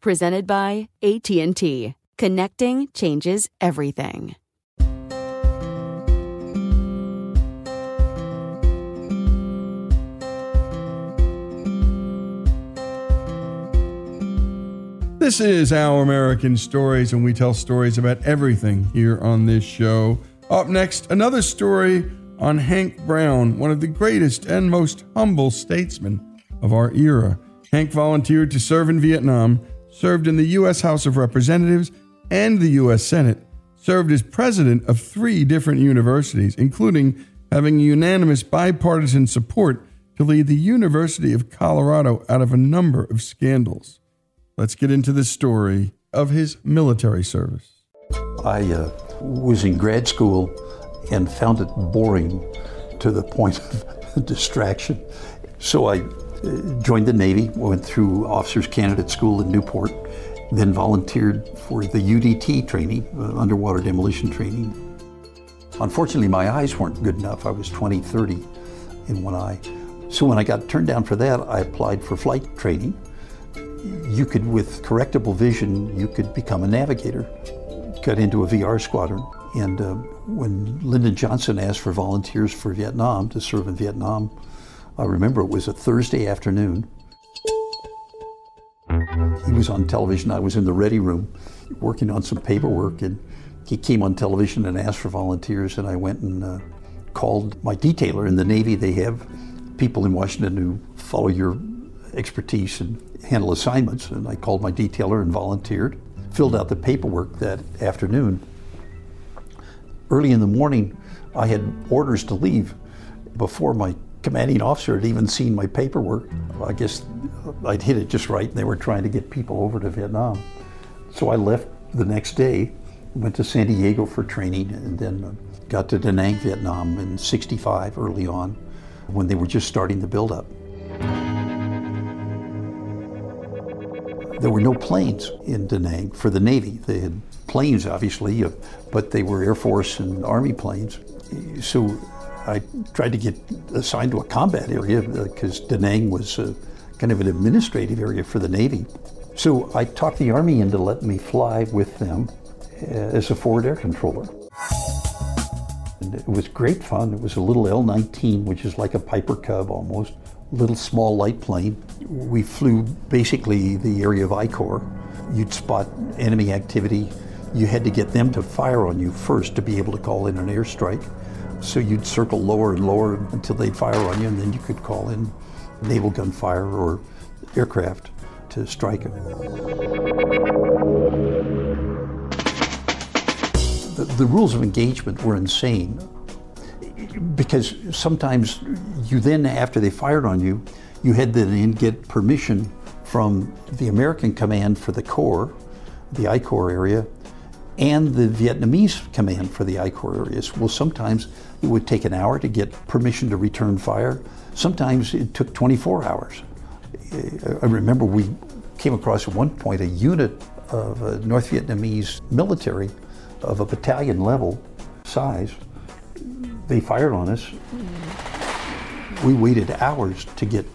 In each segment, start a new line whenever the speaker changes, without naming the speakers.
Presented by AT&T. Connecting changes everything.
This is Our American Stories, and we tell stories about everything here on this show. Up next, another story on Hank Brown, one of the greatest and most humble statesmen of our era. Hank volunteered to serve in Vietnam, served in the U.S. House of Representatives and the U.S. Senate, served as president of three different universities, including having unanimous bipartisan support to lead the University of Colorado out of a number of scandals. Let's get into the story of his military service.
I uh, was in grad school and found it boring to the point of distraction. So I joined the Navy, went through Officers Candidate School in Newport, then volunteered for the UDT training, uh, underwater demolition training. Unfortunately, my eyes weren't good enough. I was 20, 30 in one eye. So when I got turned down for that, I applied for flight training. You could, with correctable vision, you could become a navigator. Got into a VR squadron. And uh, when Lyndon Johnson asked for volunteers for Vietnam to serve in Vietnam, I remember it was a Thursday afternoon. He was on television. I was in the ready room working on some paperwork, and he came on television and asked for volunteers. And I went and uh, called my detailer in the Navy. They have people in Washington who follow your expertise and handle assignments. And I called my detailer and volunteered, filled out the paperwork that afternoon. Early in the morning, I had orders to leave before my commanding officer had even seen my paperwork. I guess I'd hit it just right, and they were trying to get people over to Vietnam. So I left the next day, went to San Diego for training, and then got to Da Nang, Vietnam in 65 early on when they were just starting the buildup. There were no planes in Da Nang for the Navy. They had planes, obviously, uh, but they were Air Force and Army planes. So I tried to get assigned to a combat area because Da Nang was uh, kind of an administrative area for the Navy. So I talked the Army into letting me fly with them uh, as a forward air controller. And it was great fun. It was a little L 19, which is like a Piper Cub almost, little small light plane. We flew basically the area of I Corps. You'd spot enemy activity. You had to get them to fire on you first to be able to call in an airstrike. So you'd circle lower and lower until they'd fire on you, and then you could call in naval gunfire or aircraft to strike him. The, the rules of engagement were insane because sometimes you then, after they fired on you, you had to then get permission from the American command for the Corps, the I Corps area, and the Vietnamese command for the I Corps areas. Well, sometimes it would take an hour to get permission to return fire. Sometimes it took 24 hours. I remember we came across at one point a unit of a North Vietnamese military of a battalion level size. They fired on us. We waited hours to get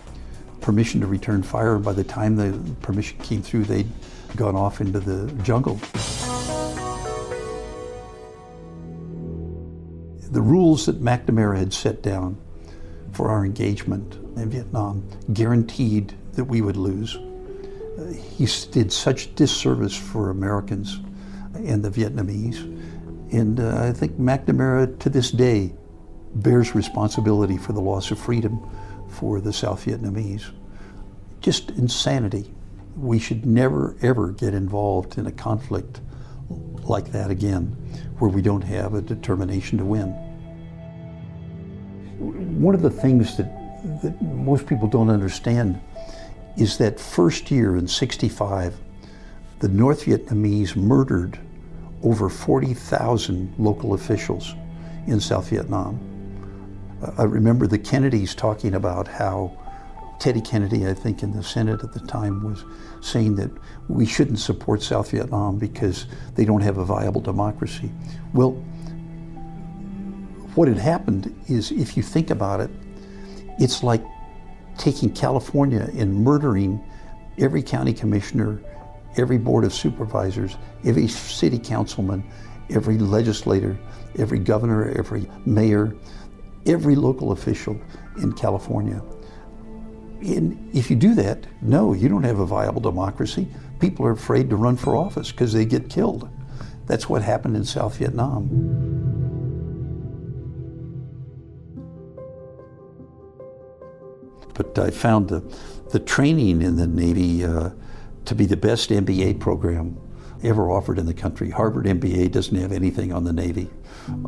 permission to return fire. By the time the permission came through, they'd gone off into the jungle. The rules that McNamara had set down for our engagement in Vietnam guaranteed that we would lose. Uh, he did such disservice for Americans and the Vietnamese. And uh, I think McNamara to this day bears responsibility for the loss of freedom for the South Vietnamese. Just insanity. We should never, ever get involved in a conflict like that again, where we don't have a determination to win. One of the things that, that most people don't understand is that first year in 65, the North Vietnamese murdered over 40,000 local officials in South Vietnam. I remember the Kennedys talking about how Teddy Kennedy, I think in the Senate at the time, was saying that we shouldn't support South Vietnam because they don't have a viable democracy. Well, what had happened is, if you think about it, it's like taking California and murdering every county commissioner, every board of supervisors, every city councilman, every legislator, every governor, every mayor, every local official in California. And if you do that, no, you don't have a viable democracy. People are afraid to run for office because they get killed. That's what happened in South Vietnam. But I found the, the training in the Navy uh, to be the best MBA program ever offered in the country. Harvard MBA doesn't have anything on the Navy.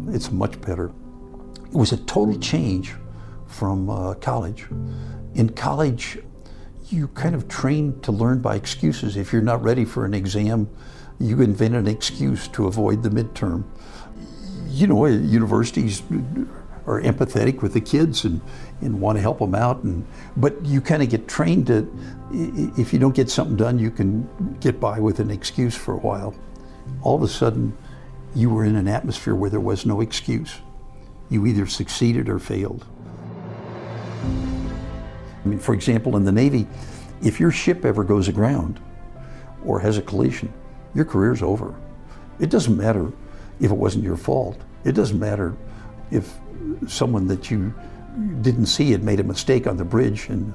It's much better. It was a total change from uh, college. In college, you kind of train to learn by excuses. If you're not ready for an exam, you invent an excuse to avoid the midterm. You know, universities are empathetic with the kids and, and want to help them out. And, but you kind of get trained to, if you don't get something done, you can get by with an excuse for a while. All of a sudden, you were in an atmosphere where there was no excuse. You either succeeded or failed. I mean, for example, in the Navy, if your ship ever goes aground or has a collision, your career's over. It doesn't matter if it wasn't your fault. It doesn't matter if someone that you didn't see had made a mistake on the bridge. And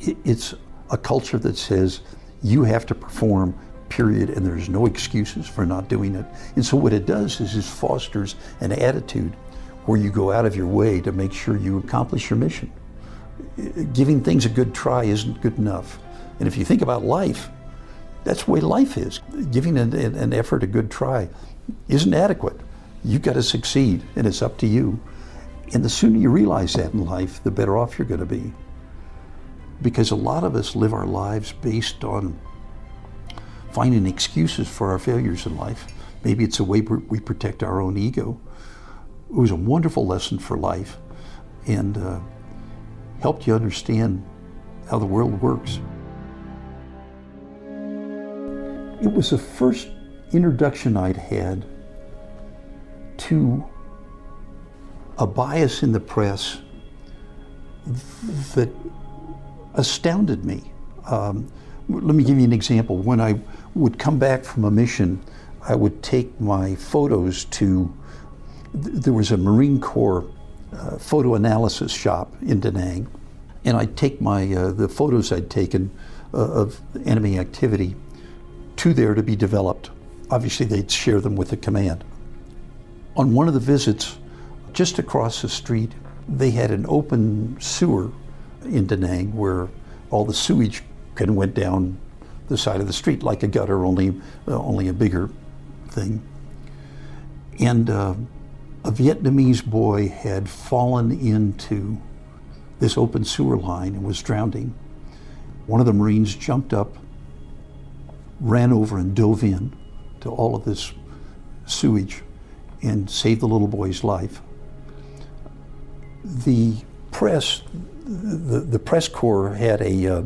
it's a culture that says you have to perform, period, and there's no excuses for not doing it. And so what it does is it fosters an attitude where you go out of your way to make sure you accomplish your mission. Giving things a good try isn't good enough. And if you think about life, that's the way life is. Giving an, an effort a good try isn't adequate. You've got to succeed, and it's up to you. And the sooner you realize that in life, the better off you're going to be. Because a lot of us live our lives based on finding excuses for our failures in life. Maybe it's a way we protect our own ego. It was a wonderful lesson for life and uh, helped you understand how the world works. It was the first introduction I'd had to a bias in the press that astounded me. Um, let me give you an example. When I would come back from a mission, I would take my photos to, there was a Marine Corps uh, photo analysis shop in Da Nang, and I'd take my, uh, the photos I'd taken uh, of enemy activity to there to be developed. Obviously, they'd share them with the command. On one of the visits, just across the street, they had an open sewer in Da Nang where all the sewage kind of went down the side of the street, like a gutter, only uh, only a bigger thing. And uh, a Vietnamese boy had fallen into this open sewer line and was drowning. One of the Marines jumped up, ran over, and dove in to all of this sewage and saved the little boy's life. The press, the, the press corps had a, uh,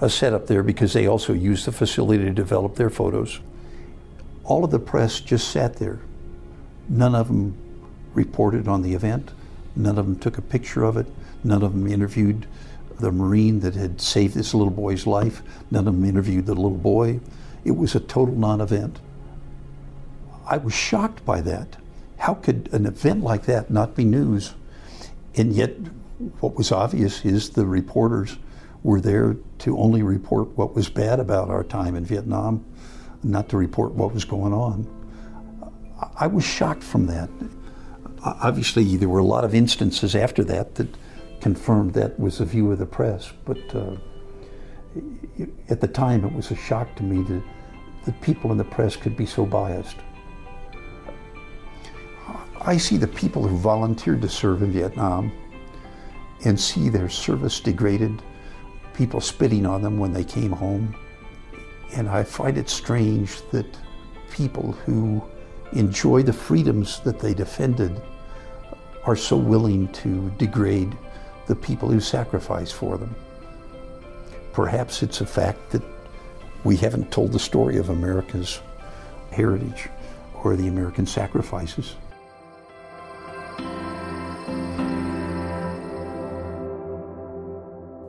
a setup there because they also used the facility to develop their photos. All of the press just sat there. None of them reported on the event. None of them took a picture of it. None of them interviewed the Marine that had saved this little boy's life. None of them interviewed the little boy. It was a total non event. I was shocked by that. How could an event like that not be news? And yet, what was obvious is the reporters were there to only report what was bad about our time in Vietnam, not to report what was going on. I was shocked from that. Obviously, there were a lot of instances after that that confirmed that was the view of the press, but uh, at the time it was a shock to me that, that people in the press could be so biased. I see the people who volunteered to serve in Vietnam and see their service degraded, people spitting on them when they came home. And I find it strange that people who enjoy the freedoms that they defended are so willing to degrade the people who sacrifice for them. Perhaps it's a fact that we haven't told the story of America's heritage or the American sacrifices.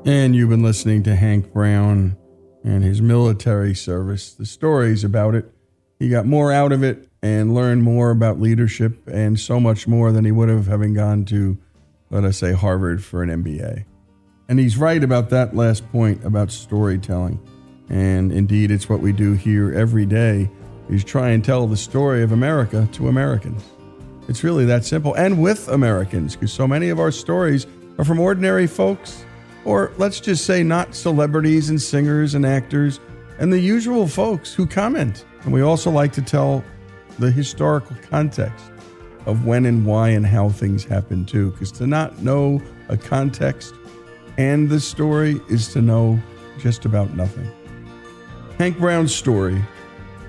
And you've been listening to Hank Brown and his military service, the stories about it. He got more out of it and learn more about leadership and so much more than he would have having gone to, let us say, Harvard for an MBA. And he's right about that last point about storytelling. And indeed, it's what we do here every day is try and tell the story of America to Americans. It's really that simple. And with Americans, because so many of our stories are from ordinary folks or let's just say not celebrities and singers and actors and the usual folks who comment. And we also like to tell the historical context of when and why and how things happen too, because to not know a context and the story is to know just about nothing. Hank Brown's story,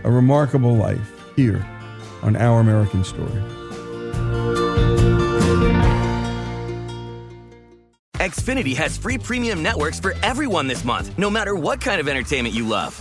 a remarkable life, here on Our American Story.
Xfinity has free premium networks for everyone this month, no matter what kind of entertainment you love.